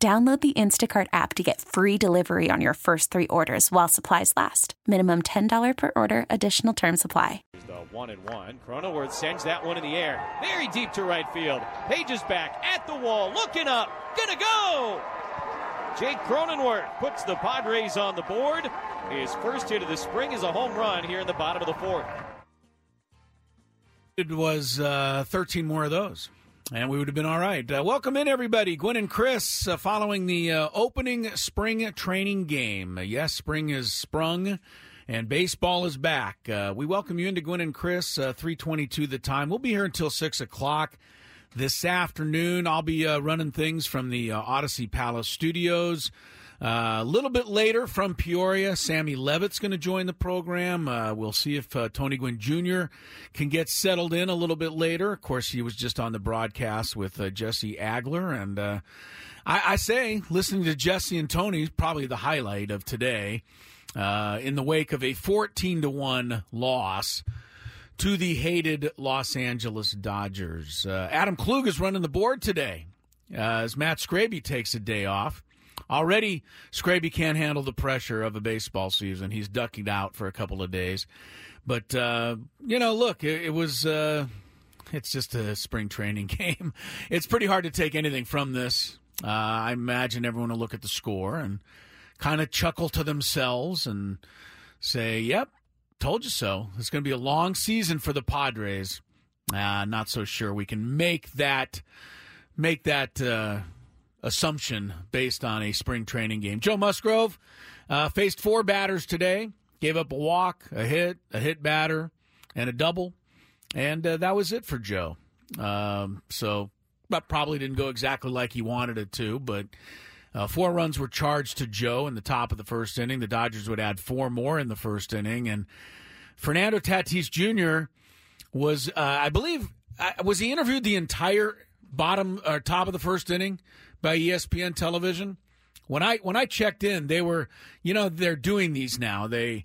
Download the Instacart app to get free delivery on your first three orders while supplies last. Minimum $10 per order, additional term supply. The one and one. Cronenworth sends that one in the air. Very deep to right field. Page is back at the wall, looking up. Gonna go! Jake Cronenworth puts the Padres on the board. His first hit of the spring is a home run here in the bottom of the fourth. It was uh, 13 more of those. And we would have been all right. Uh, welcome in, everybody. Gwynn and Chris, uh, following the uh, opening spring training game. Uh, yes, spring has sprung, and baseball is back. Uh, we welcome you into Gwynn and Chris, uh, 322 the time. We'll be here until 6 o'clock this afternoon. I'll be running things from the Audacy Palace studios. Uh, a little bit later from Peoria, Sammy Levitt's going to join the program. Uh, we'll see if uh, Tony Gwynn Jr. can get settled in a little bit later. Of course, he was just on the broadcast with uh, Jesse Agler. And uh, I, I, say, listening to Jesse and Tony is probably the highlight of today uh, in the wake of a 14 to 1 loss to the hated Los Angeles Dodgers. Adam Klug is running the board today as Matt Scraby takes a day off. Already, Scraby can't handle the pressure of a baseball season. He's ducking out for a couple of days. But, uh, you know, look, it, it was. Uh, it's just a spring training game. It's pretty hard to take anything from this. Uh, I imagine everyone will look at the score and kind of chuckle to themselves and say, yep, told you so. It's going to be a long season for the Padres. Uh, not so sure we can make that make that uh, assumption based on a spring training game. Joe Musgrove uh, faced four batters today, gave up a walk, a hit, a hit batter, and a double, and uh, that was it for Joe. Um, so that probably didn't go exactly like he wanted it to, but. Uh, four runs were charged to Joe in the top of the first inning. The Dodgers would add four more in the first inning, and Fernando Tatis Jr. was, uh, I believe, uh, was he interviewed the entire bottom or top of the first inning? by ESPN television. When I when I checked in, they were, you know, they're doing these now. They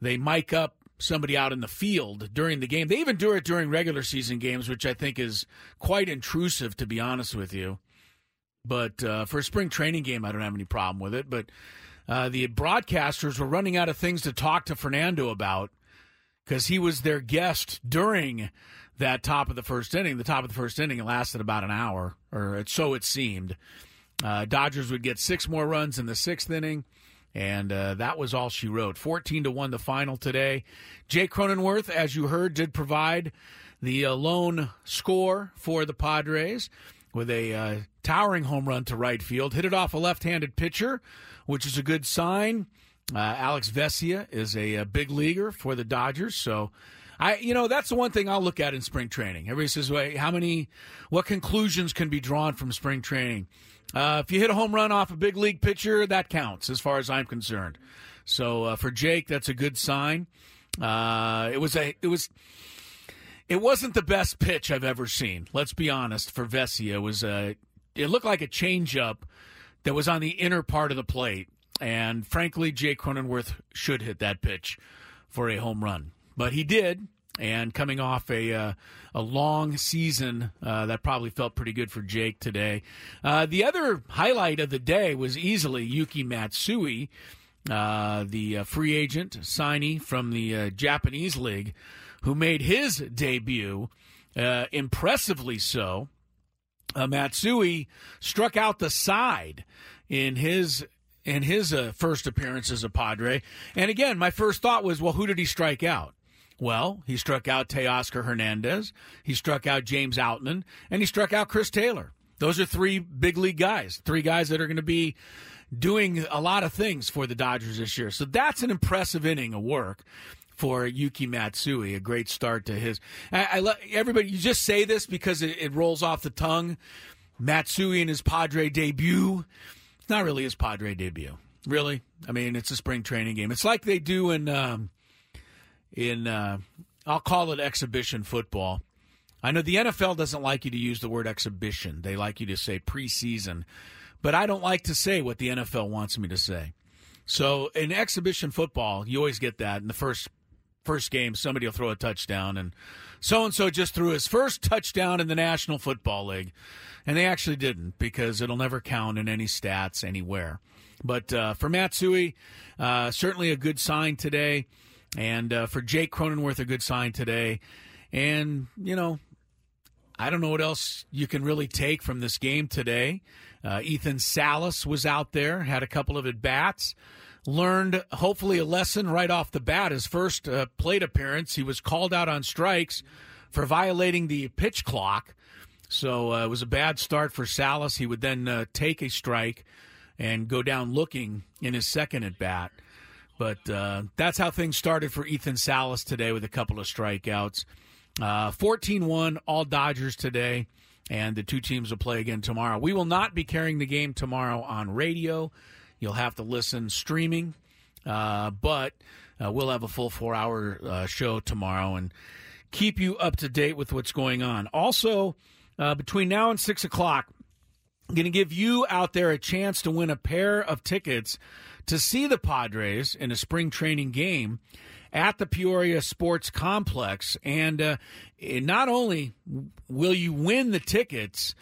they mic up somebody out in the field during the game. They even do it during regular season games, which I think is quite intrusive, to be honest with you. But uh, for a spring training game, I don't have any problem with it. But uh, the broadcasters were running out of things to talk to Fernando about because he was their guest during that top of the first inning. The top of the first inning lasted about an hour, or so it seemed. Uh, Dodgers would get six more runs in the sixth inning, and uh, that was all she wrote. 14 to 1 the final today. Jake Cronenworth, as you heard, did provide the uh, lone score for the Padres with a uh, towering home run to right field. Hit it off a left handed pitcher, which is a good sign. Uh, Alex Vesia is a, a, big leaguer for the Dodgers, so I, you know, that's the one thing I'll look at in spring training. Everybody says, "Wait, how many? What conclusions can be drawn from spring training?" Uh, if you hit a home run off a big league pitcher, that counts as far as I'm concerned. So uh, for Jake, that's a good sign. Uh, it was a, it was, it wasn't the best pitch I've ever seen. Let's be honest. For Vesia, was a, it looked like a changeup that was on the inner part of the plate, and frankly, Jake Cronenworth should hit that pitch for a home run but he did. And coming off a uh, a long season, uh, that probably felt pretty good for Jake today. Uh, the other highlight of the day was easily Yuki Matsui, uh, the uh, free agent signee from the uh, Japanese league, who made his debut impressively so. Matsui struck out the side in his in his first appearance as a Padre. And again, my first thought was, well, who did he strike out? Well, he struck out Teoscar Hernandez, he struck out James Outman, and he struck out Chris Taylor. Those are three big league guys, three guys that are going to be doing a lot of things for the Dodgers this year. So that's an impressive inning of work for Yuki Matsui. A great start to his. I, I let everybody. You just say this because it, it rolls off the tongue. Matsui in his Padre debut. It's not really his Padre debut. Really, I mean, it's a spring training game. It's like they do in um, in uh, I'll call it exhibition football. I know the NFL doesn't like you to use the word exhibition. They like you to say preseason, but I don't like to say what the NFL wants me to say. So in exhibition football, you always get that in the first first game. Somebody will throw a touchdown, and so and so just threw his first touchdown in the National Football League, and they actually didn't because it'll never count in any stats anywhere. But uh, for Matsui, uh, certainly a good sign today. And uh, for Jake Cronenworth, a good sign today. And, you know, I don't know what else you can really take from this game today. Uh, Ethan Salas was out there, had a couple of at bats, learned hopefully a lesson right off the bat. His first uh, plate appearance, he was called out on strikes for violating the pitch clock. So uh, it was a bad start for Salas. He would then uh, take a strike and go down looking in his second at bat. But uh, that's how things started for Ethan Salas today with a couple of strikeouts. Uh, 14 uh, 1, all Dodgers today, and the two teams will play again tomorrow. We will not be carrying the game tomorrow on radio. You'll have to listen streaming, uh, but uh, we'll have a full four hour uh, show tomorrow and keep you up to date with what's going on. Also, between now and 6 o'clock, going to give you out there a chance to win a pair of tickets to see the Padres in a spring training game at the Peoria Sports Complex. And uh, not only will you win the tickets,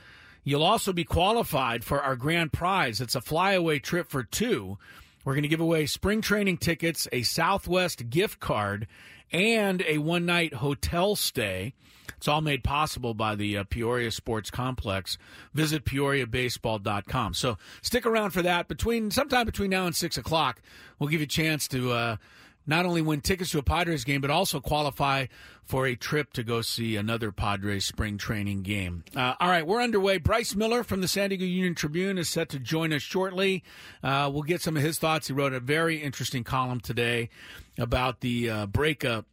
you'll also be qualified for our grand prize. It's a flyaway trip for two. We're going to give away spring training tickets, a Southwest gift card, and a one night hotel stay. It's all made possible by the uh, Peoria Sports Complex. Visit peoriabaseball.com. So stick around for that. Between sometime between now and six o'clock, we'll give you a chance to uh, not only win tickets to a Padres game, but also qualify for a trip to go see another Padres spring training game. Uh, all right, we're underway. Bryce Miller from the San Diego Union Tribune is set to join us shortly. Uh, we'll get some of his thoughts. He wrote a very interesting column today about the uh, breakup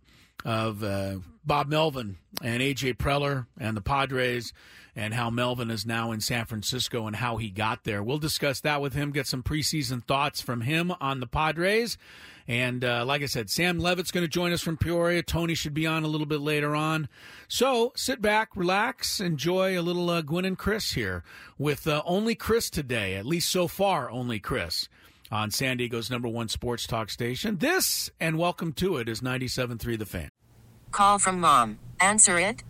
of uh, Bob Melvin and AJ Preller and the Padres and how Melvin is now in San Francisco and how he got there. We'll discuss that with him, get some preseason thoughts from him on the Padres. And uh, like I said, Sam Levitt's going to join us from Peoria. Tony should be on a little bit later on. So sit back, relax, enjoy a little uh, Gwynn and Chris here with uh, only Chris today, at least so far, only Chris on San Diego's number one sports talk station. This, and welcome to it, is 97.3 The Fan. Call from mom. Answer it.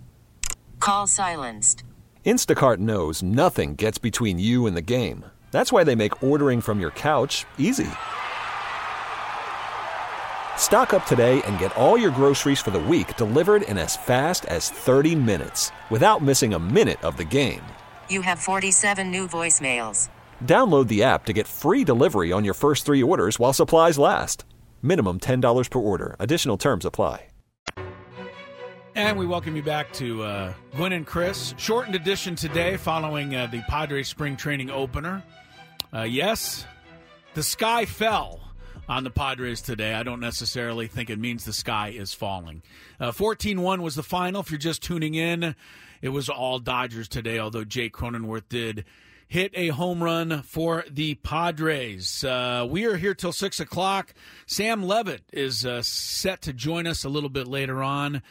Call silenced. Instacart knows nothing gets between you and the game. That's why they make ordering from your couch easy. Stock up today and get all your groceries for the week delivered in as fast as 30 minutes without missing a minute of the game. You have 47 new voicemails. Download the app to get free delivery on your first three orders while supplies last. Minimum $10 per order. Additional terms apply. And we welcome you back to uh, Gwynn and Chris. Shortened edition today following uh, the Padres spring training opener. Uh, yes, the sky fell on the Padres today. I don't necessarily think it means the sky is falling. Uh, 14 1 was the final. If you're just tuning in, it was all Dodgers today, although Jake Cronenworth did hit a home run for the Padres. Uh, we are here till 6 o'clock. Sam Levitt is uh, set to join us a little bit later on.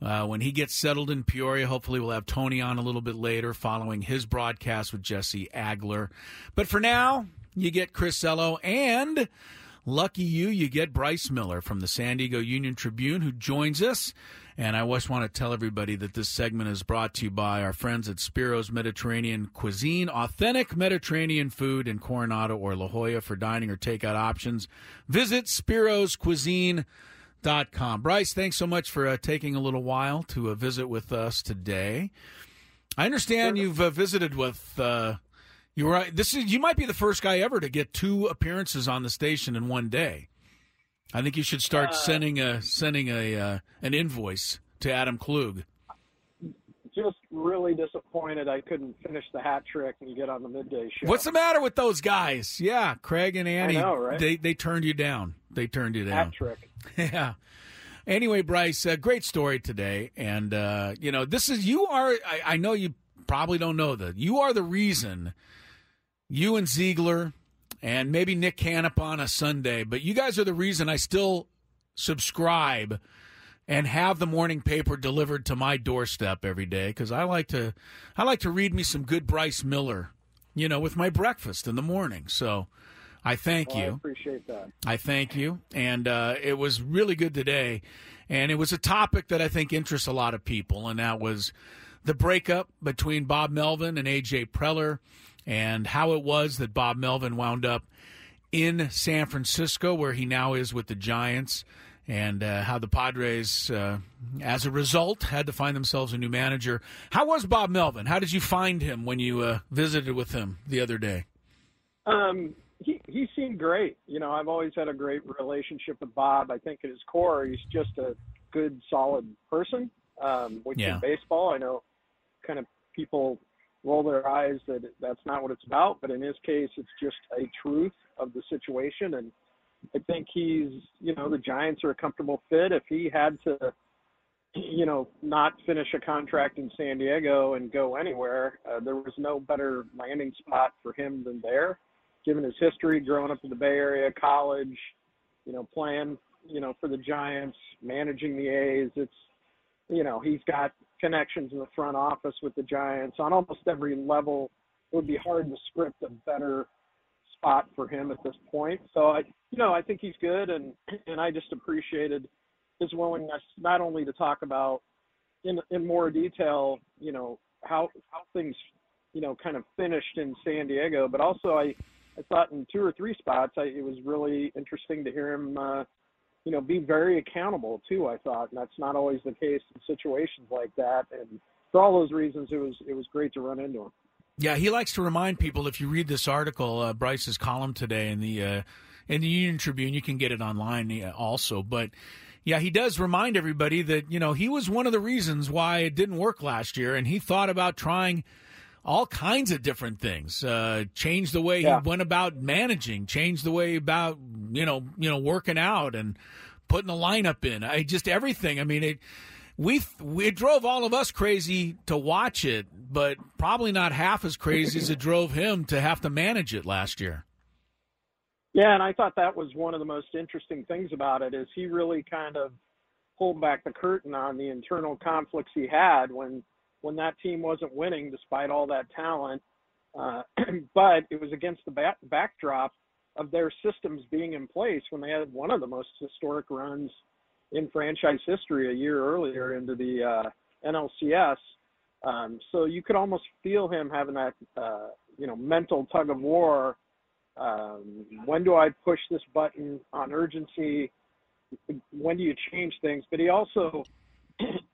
Uh, when he gets settled in Peoria, hopefully we'll have Tony on a little bit later following his broadcast with Jesse Agler. But for now, you get Chris Ello and lucky you, you get Bryce Miller from the San Diego Union Tribune who joins us. And I just want to tell everybody that this segment is brought to you by our friends at Spiro's Mediterranean Cuisine, authentic Mediterranean food in Coronado or La Jolla for dining or takeout options. Visit Spiro's Cuisine com. Bryce, thanks so much for uh, taking a little while to uh, visit with us today. I understand you've uh, visited with uh, you were this is you might be the first guy ever to get two appearances on the station in one day. I think you should start uh, sending a sending a uh, an invoice to Adam Klug. Just really disappointed I couldn't finish the hat trick and get on the midday show. What's the matter with those guys? Yeah, Craig and Annie. Know, right? They they turned you down. They turned you down. Hat trick. Yeah. Anyway, Bryce, uh, great story today, and uh, you know this is you are. I, I know you probably don't know that you are the reason you and Zeigler and maybe Nick Canepa on a Sunday. But you guys are the reason I still subscribe and have the morning paper delivered to my doorstep every day because I like to I like to read me some good Bryce Miller, you know, with my breakfast in the morning. So I thank well, you. I appreciate that. I thank you, and uh, it was really good today, and it was a topic that I think interests a lot of people, and that was the breakup between Bob Melvin and AJ Preller, and how it was that Bob Melvin wound up in San Francisco, where he now is with the Giants and uh, how the Padres, uh, as a result, had to find themselves a new manager. How was Bob Melvin? How did you find him when you uh, visited with him the other day? Um, he he seemed great. You know, I've always had a great relationship with Bob. I think at his core, he's just a good, solid person. Um, which Yeah. in baseball, I know, kind of people roll their eyes that that's not what it's about. But in his case, it's just a truth of the situation and I think he's, you know, the Giants are a comfortable fit. If he had to, you know, not finish a contract in San Diego and go anywhere, uh, there was no better landing spot for him than there, given his history growing up in the Bay Area, college, you know, playing, you know, for the Giants, managing the A's. It's, you know, he's got connections in the front office with the Giants on almost every level. It would be hard to script a better spot for him at this point. So I, you know, I think he's good, and and I just appreciated his willingness not only to talk about in in more detail, you know, how how things, you know, kind of finished in San Diego, but also I I thought in two or three spots I, it was really interesting to hear him. Uh, you know, be very accountable too. I thought, and that's not always the case in situations like that. And for all those reasons, it was it was great to run into him. Yeah, he likes to remind people. If you read this article, uh, Bryce's column today in the uh, in the Union Tribune, you can get it online uh, also. But yeah, he does remind everybody that you know he was one of the reasons why it didn't work last year, and he thought about trying all kinds of different things. Uh, change the way Yeah. he went about managing, changed the way about you know you know working out and putting the lineup in. I just everything. I mean it. We we- it drove all of us crazy to watch it, but probably not half as crazy as it drove him to have to manage it last year. Yeah, and I thought that was one of the most interesting things about it is he really kind of pulled back the curtain on the internal conflicts he had when when that team wasn't winning despite all that talent. Uh, but it was against the back, backdrop of their systems being in place when they had one of the most historic runs in franchise history a year earlier into the uh, NLCS. Um, so you could almost feel him having that, uh, you know, mental tug of war um, when do I push this button on urgency? When do you change things? But he also,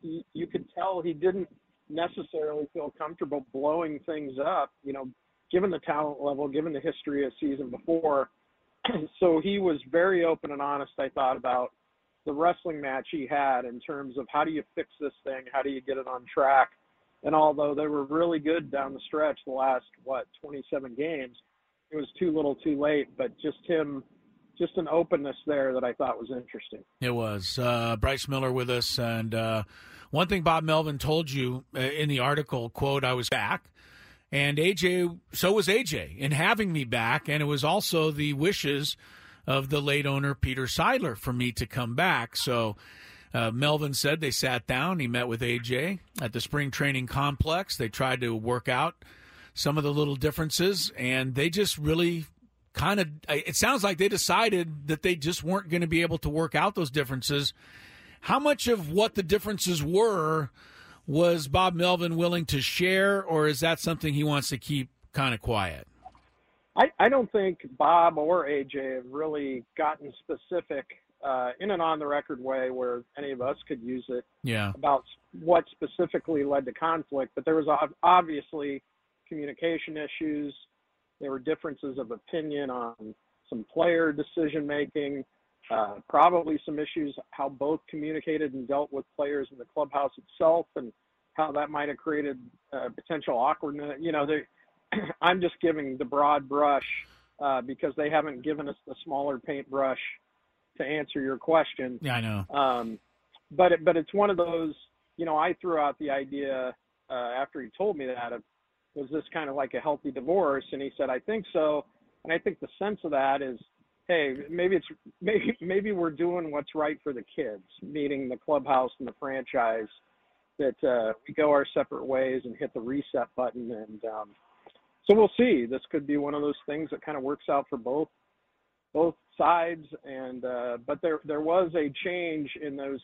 you you could tell he didn't necessarily feel comfortable blowing things up, you know, given the talent level, given the history of season before. so he was very open and honest, I thought, about the wrestling match he had in terms of how do you fix this thing? How do you get it on track? And although they were really good down the stretch, the last, what, 27 games, it was too little too late, but just him, just an openness there that I thought was interesting. It was uh, Bryce Miller with us, and uh, one thing Bob Melvin told you uh, in the article quote I was back, and AJ so was AJ in having me back, and it was also the wishes of the late owner Peter Seidler for me to come back. So. Uh, Melvin said they sat down. He met with AJ at the spring training complex. They tried to work out some of the little differences, and they just really kind of it sounds like they decided that they just weren't going to be able to work out those differences. How much of what the differences were was Bob Melvin willing to share, or is that something he wants to keep kind of quiet? I, I don't think Bob or AJ have really gotten specific uh, in an on the record way where any of us could use it Yeah, about what specifically led to conflict, but there was obviously communication issues. There were differences of opinion on some player decision making, uh, probably some issues how both communicated and dealt with players in the clubhouse itself, and how that might have created uh, potential awkwardness. You know, I'm just giving the broad brush uh, because they haven't given us the smaller paintbrush to answer your question. yeah, I know. Um, but it, but it's one of those. You know, I threw out the idea uh, after he told me that of was this kind of like a healthy divorce, and he said I think so. And I think the sense of that is, hey, maybe it's maybe maybe we're doing what's right for the kids, meaning the clubhouse and the franchise. That uh, we go our separate ways and hit the reset button, and um, so we'll see. This could be one of those things that kind of works out for both both sides. And uh, but there there was a change in those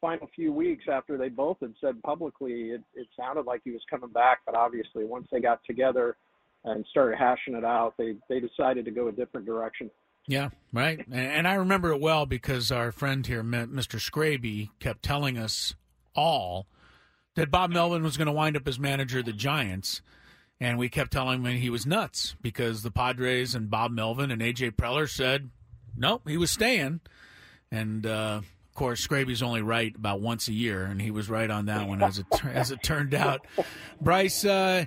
final few weeks after they both had said publicly it, it sounded like he was coming back, but obviously once they got together and started hashing it out, they they decided to go a different direction. Yeah, right. And I remember it well because our friend here, Mr. Scraby, kept telling us all that Bob Melvin was going to wind up as manager of the Giants. And we kept telling him he was nuts because the Padres and Bob Melvin and A.J. Preller said, nope, he was staying. And uh, of course, Scraby's only right about once a year, and he was right on that one as it as it turned out. Bryce, uh,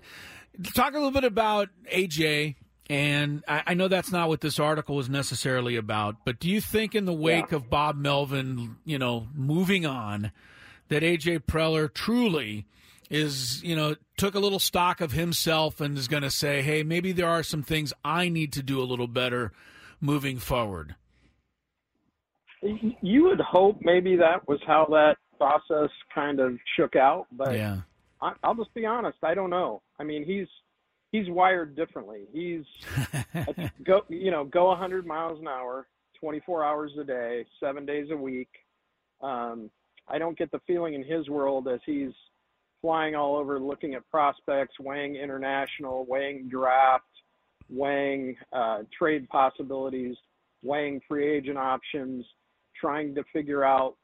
talk a little bit about AJ. And I, I, know that's not what this article is necessarily about, but do you think, in the wake yeah. of Bob Melvin, you know, moving on, that AJ Preller truly is, you know, took a little stock of himself and is going to say, hey, maybe there are some things I need to do a little better moving forward? You would hope maybe that was how that process kind of shook out, but yeah. I, I'll just be honest, I don't know. I mean, he's he's wired differently. He's go you know go 100 miles an hour, 24 hours a day, seven days a week. Um, I don't get the feeling in his world as he's flying all over looking at prospects, weighing international, weighing draft, weighing uh, trade possibilities, weighing free agent options, trying to figure out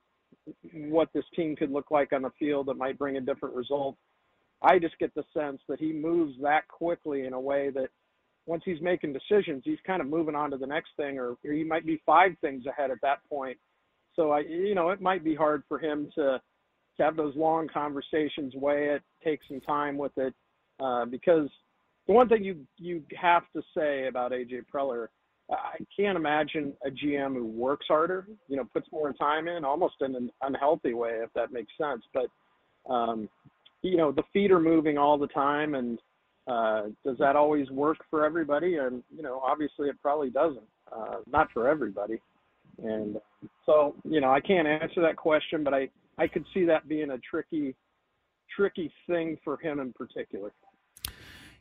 what this team could look like on the field that might bring a different result. I just get the sense that he moves that quickly in a way that once he's making decisions, he's kind of moving on to the next thing, or, or he might be five things ahead at that point. So I, you know, it might be hard for him to to have those long conversations, weigh it, take some time with it, uh, because the one thing you you have to say about AJ Preller, I can't imagine a GM who works harder, you know, puts more time in, almost in an unhealthy way, if that makes sense. But um, you know, the feet are moving all the time, and uh, does that always work for everybody? And you know, obviously, it probably doesn't. Uh, not for everybody. And so, you know, I can't answer that question, but I I could see that being a tricky, tricky thing for him in particular.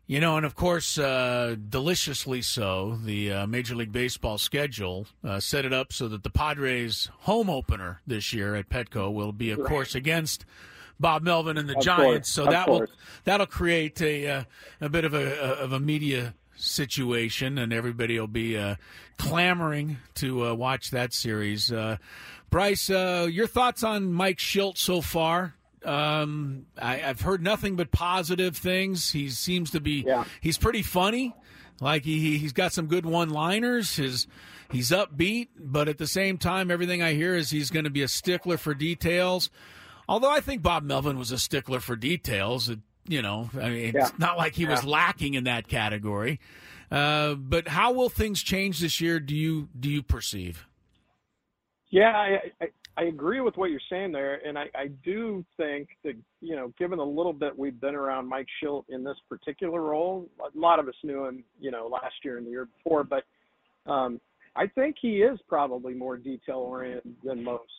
You know, and of course, uh, deliciously so, the uh, Major League Baseball schedule uh, set it up so that the Padres' home opener this year at Petco will be, of right. course, against Bob Melvin and the of Giants. Course. So of that course. will that'll create a uh, a bit of a of a media situation, and everybody will be uh, clamoring to uh, watch that series. Bryce, uh, your thoughts on Mike Shildt so far? Um, I, have heard nothing but positive things. He seems to be yeah. he's pretty funny. Like he he's got some good one liners. His he's upbeat, but at the same time, everything I hear is he's going to be a stickler for details. Although I think Bob Melvin was a stickler for details. It, you know, I mean, it's yeah. not like he yeah. was lacking in that category. Uh, but how will things change this year? Do you do you perceive? Yeah, I, I, I agree with what you're saying there, and I, I do think that you know, given the little bit we've been around Mike Shildt in this particular role, a lot of us knew him, you know, last year and the year before, but um, I think he is probably more detail oriented than most.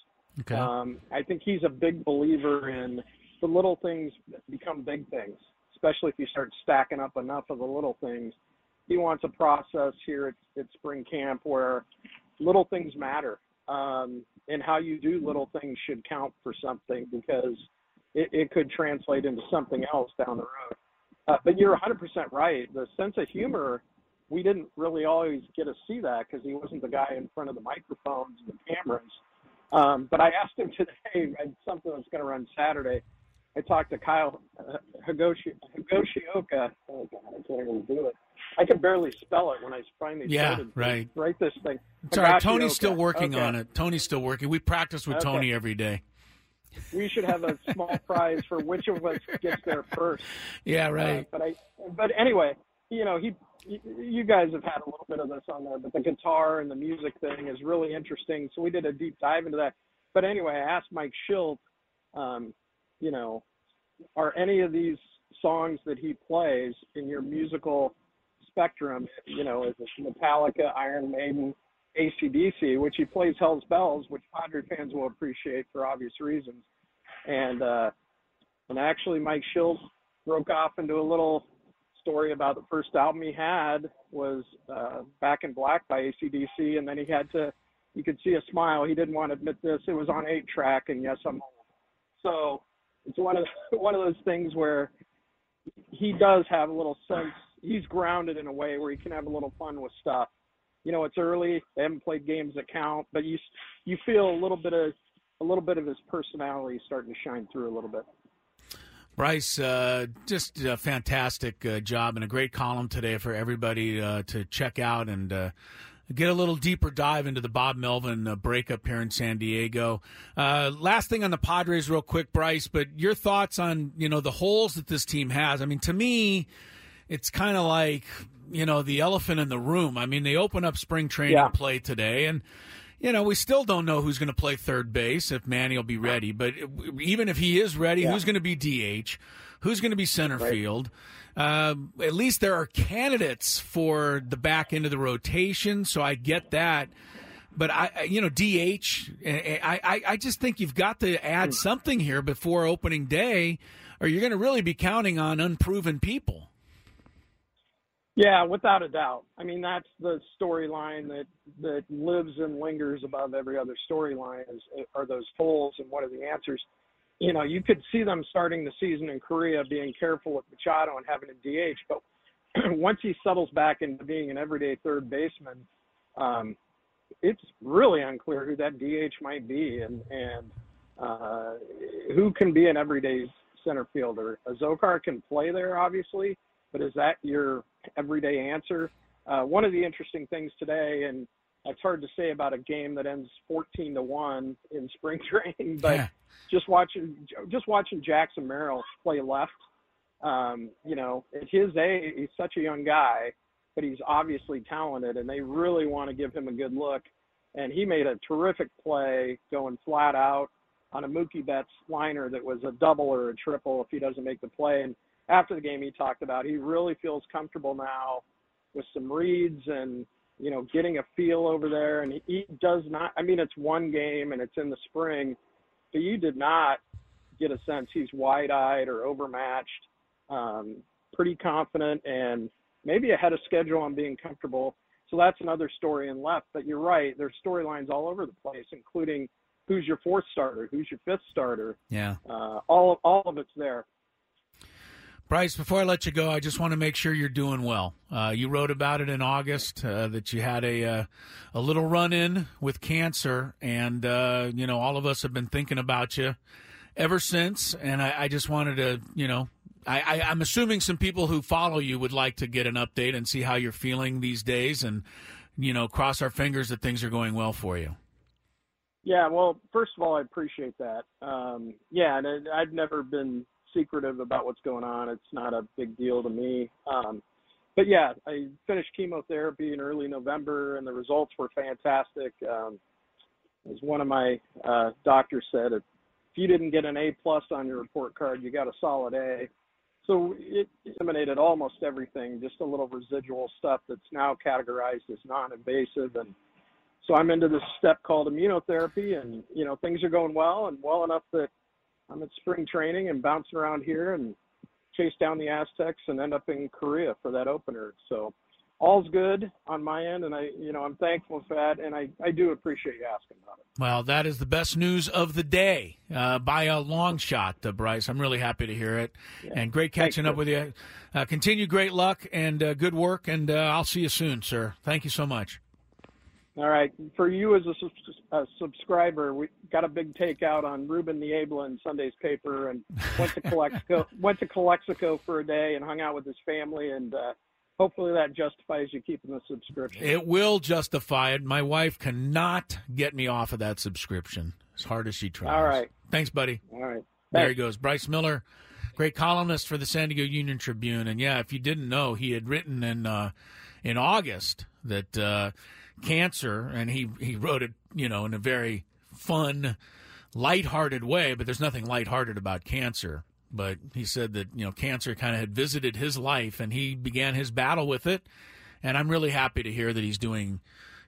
Okay. Um, I think he's a big believer in the little things become big things, especially if you start stacking up enough of the little things. He wants a process here at, at spring camp where little things matter um, and how you do little things should count for something because it, it could translate into something else down the road. Uh, but you're 100% right. The sense of humor, we didn't really always get to see that because he wasn't the guy in front of the microphones and the cameras. Um, but I asked him today, something that's going to run Saturday. I talked to Kyle uh, Higoshi, Higashioka. Oh God, I can't even do it. I can barely spell it when I finally yeah, started right. to write this thing. Right. Tony's still working okay. on it. Tony's still working. We practice with Okay. Tony every day. We should have a small prize for which of us gets there first. Yeah, Uh, right. but I, but anyway, you know, he, you guys have had a little bit of this on there, but the guitar and the music thing is really interesting. So we did a deep dive into that. But anyway, I asked Mike Shildt, um, you know, are any of these songs that he plays in your musical spectrum. You know, is it Metallica, Iron Maiden, ACDC, which he plays Hell's Bells, which Padre fans will appreciate for obvious reasons. And uh, and actually, Mike Shildt broke off into a little story about the first album he had was uh, Back in Black by ACDC, and then he had to. You could see a smile. He didn't want to admit this. It was on eight track, and yes, I'm old. So it's one of one of those things where he does have a little sense. He's grounded in a way where he can have a little fun with stuff. You know, it's early. They haven't played games that count, but you you feel a little bit of a little bit of his personality starting to shine through a little bit. Bryce, uh, just a fantastic uh, job and a great column today for everybody uh, to check out and uh, get a little deeper dive into the Bob Melvin uh, breakup here in San Diego. Uh, last thing on the Padres, real quick, Bryce, but your thoughts on you know the holes that this team has. I mean, to me, it's kind of like you know the elephant in the room. I mean, they open up spring training Yeah. play today and you know, we still don't know who's going to play third base if Manny will be ready. But even if he is ready, Yeah. who's going to be DH? Who's going to be center Right. field? Uh, at least there are candidates for the back end of the rotation, so I get that. But I, you know, DH, eh, eh, I, I, I just think you've got to add hmm. something here before opening day, or you're going to really be counting on unproven people. Yeah, without a doubt. I mean, that's the storyline that that lives and lingers above every other storyline is are those holes and what are the answers. You know, you could see them starting the season in Korea being careful with Machado and having a DH, but once he settles back into being an everyday third baseman, um, it's really unclear who that DH might be and and uh, who can be an everyday center fielder. Azocar can play there, obviously, but is that your everyday answer? Uh, one of the interesting things today, and it's hard to say about a game that ends 14 to one in spring training, but Yeah. just watching just watching Jackson Merrill play left. Um, you know, at his age, he's such a young guy, but he's obviously talented, and they really want to give him a good look. And he made a terrific play going flat out on a Mookie Betts liner that was a double or a triple if he doesn't make the play. And after the game, he talked about he really feels comfortable now with some reads and you know getting a feel over there. And he, he does not. I mean, it's one game and it's in the spring, but you did not get a sense he's wide-eyed or overmatched. Um, pretty confident and maybe ahead of schedule on being comfortable. So that's another story in left. But you're right. There's storylines all over the place, including who's your fourth starter, who's your fifth starter. Yeah. Uh, all all of it's there. Bryce, before I let you go, I just want to make sure you're doing well. Uh, you wrote about it in August uh, that you had a uh, a little run in with cancer, and uh, you know all of us have been thinking about you ever since. And I, I just wanted to, you know, I, I'm assuming some people who follow you would like to get an update and see how you're feeling these days, and you know, cross our fingers that things are going well for you. Yeah, well, first of all, I appreciate that. Um, yeah, and I've never been secretive about what's going on. It's not a big deal to me. Um, but yeah, I finished chemotherapy in early November, and the results were fantastic. Um, as one of my uh, doctors said, if you didn't get an A plus on your report card, you got a solid A. So it eliminated almost everything, just a little residual stuff that's now categorized as non-invasive and so I'm into this step called immunotherapy, and you know things are going well and well enough that I'm at spring training and bouncing around here and chase down the Aztecs and end up in Korea for that opener. So all's good on my end, and I you know I'm thankful for that, and I I do appreciate you asking about it. Well, that is the best news of the day uh, by a long shot, uh, Bryce. I'm really happy to hear it, and great catching Thanks, up with you. Uh, continue great luck and uh, good work, and uh, I'll see you soon, sir. Thank you so much. All right, for you as a, a subscriber, we got a big takeout on Ruben Niebla in Sunday's paper, and went to Calexico, went to Calexico for a day and hung out with his family, and uh, hopefully that justifies you keeping the subscription. It will justify it. My wife cannot get me off of that subscription as hard as she tries. All right. Thanks, buddy. All right. There he goes. Bryce Miller, great columnist for the San Diego Union Tribune. And yeah, if you didn't know, he had written in uh, in August that uh, cancer, and he, he wrote it, you know, in a very fun, lighthearted way, but there's nothing lighthearted about cancer. but he said that you know cancer kind of had visited his life, and he began his battle with it. And I'm really happy to hear that he's doing,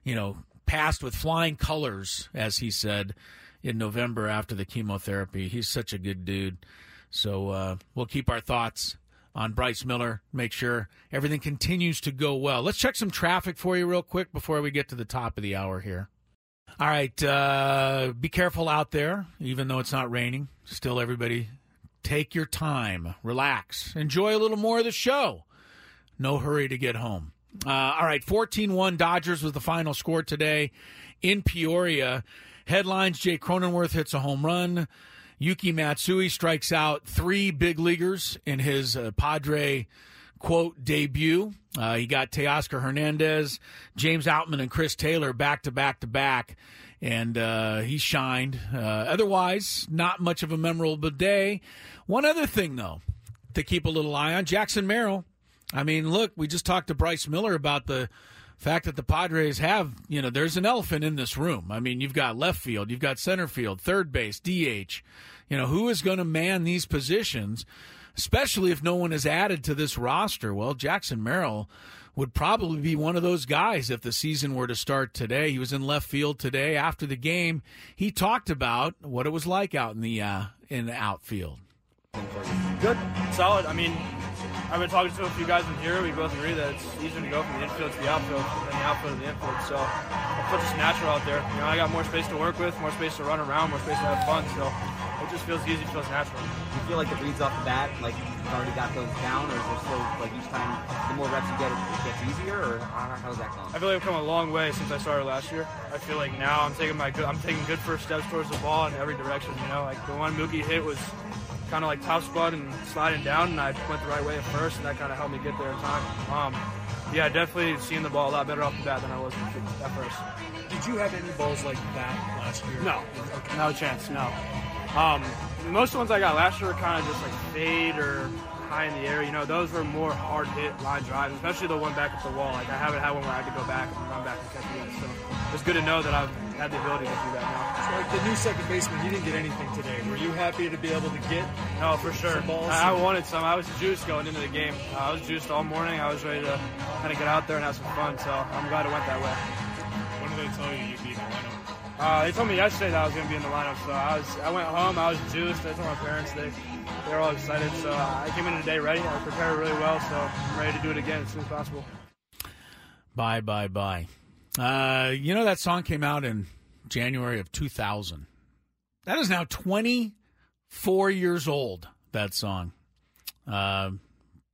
you know, passed with flying colors, as he said in November after the chemotherapy. He's such a good dude. So uh, we'll keep our thoughts on Bryce Miller. Make sure everything continues to go well. Let's check some traffic for you real quick before we get to the top of the hour here. All right, uh, be careful out there, even though it's not raining. Still, everybody, take your time, relax, enjoy a little more of the show. No hurry to get home. Uh, all right, 14 1 Dodgers was the final score today in Peoria. Headlines Jay Cronenworth hits a home run. Yuki Matsui strikes out three big leaguers in his uh, Padre quote debut. Uh, he got Teoscar Hernandez, James Outman, and Chris Taylor back to back to back, and uh, he shined. Uh, otherwise, not much of a memorable day. One other thing, though, to keep a little eye on Jackson Merrill. I mean, look, we just talked to Bryce Miller about the fact that the Padres have, you know, there's an elephant in this room. I mean, you've got left field, you've got center field, third base, DH. You know, who is going to man these positions, especially if no one is added to this roster? Well, Jackson Merrill would probably be one of those guys if the season were to start today. He was in left field today after the game. He talked about what it was like out in the uh, in the outfield. Good, solid. I mean, I've been talking to a few guys in here. We both agree that it's easier to go from the infield to the outfield than the outfield to the infield. So it's just natural out there. You know, I got more space to work with, more space to run around, more space to have fun. So it just feels easy, feels natural. Do you feel like the reads off the bat, like you've already got those down, or is there still like each time the more reps you get, it gets easier, or how's that going? I feel like I've come a long way since I started last year. I feel like now I'm taking my good, I'm taking good first steps towards the ball in every direction. You know, like the one Mookie hit was kind of like top spot and sliding down, and I went the right way at first, and that kind of helped me get there in time. Um, yeah, definitely seeing the ball a lot better off the bat than I was at first. Did you have any balls like that last year? No, okay. no chance, no. Um, most of the ones I got last year were kind of just like fade or high in the air. You know, those were more hard hit line drives, especially the one back at the wall. Like I haven't had one where I had to go back and run back and catch it yet. So it's good to know that I've had the ability to do that now. So like the new second baseman, you didn't get anything today. Were you happy to be able to get? No, for sure. I, I, wanted some. I was juiced going into the game. Uh, I was juiced all morning. I was ready to kind of get out there and have some fun. So I'm glad it went that way. When did they tell you you'd be in the lineup? Uh, they told me yesterday that I was going to be in the lineup, so I was. I went home. I was juiced. I told my parents they they were all excited. So uh, I came in today ready. I prepared really well, so I'm ready to do it again as soon as possible. Bye, bye, bye. Uh, you know that song came out in January of 2000. That is now 24 years old. That song. Uh,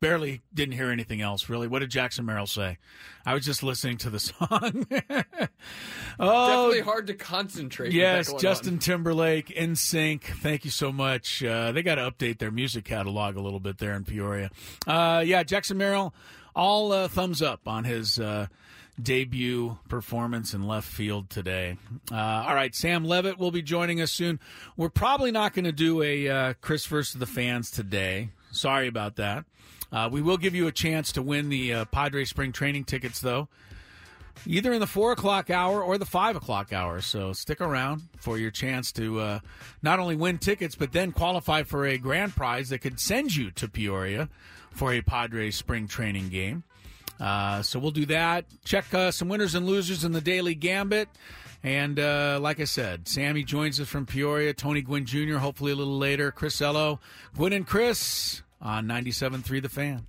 barely didn't hear anything else really. What did Jackson Merrill say? I was just listening to the song. oh, definitely hard to concentrate. Yes, Justin on. Timberlake, sync. Thank you so much. Uh, they got to update their music catalog a little bit there in Peoria. Uh, yeah, Jackson Merrill, all uh, thumbs up on his uh, debut performance in left field today. Uh, all right, Sam Levitt will be joining us soon. We're probably not going to do a uh, Chris versus the fans today. Sorry about that. Uh, we will give you a chance to win the uh, Padre spring training tickets, though, either in the four o'clock hour or the five o'clock hour. So stick around for your chance to uh, not only win tickets, but then qualify for a grand prize that could send you to Peoria for a Padres spring training game. Uh, so we'll do that. Check uh, some winners and losers in the Daily Gambit. And uh, like I said, Sammy joins us from Peoria. Tony Gwynn Jr. hopefully a little later. Chris Ello, Gwynn and Chris on 97.3 The Fan.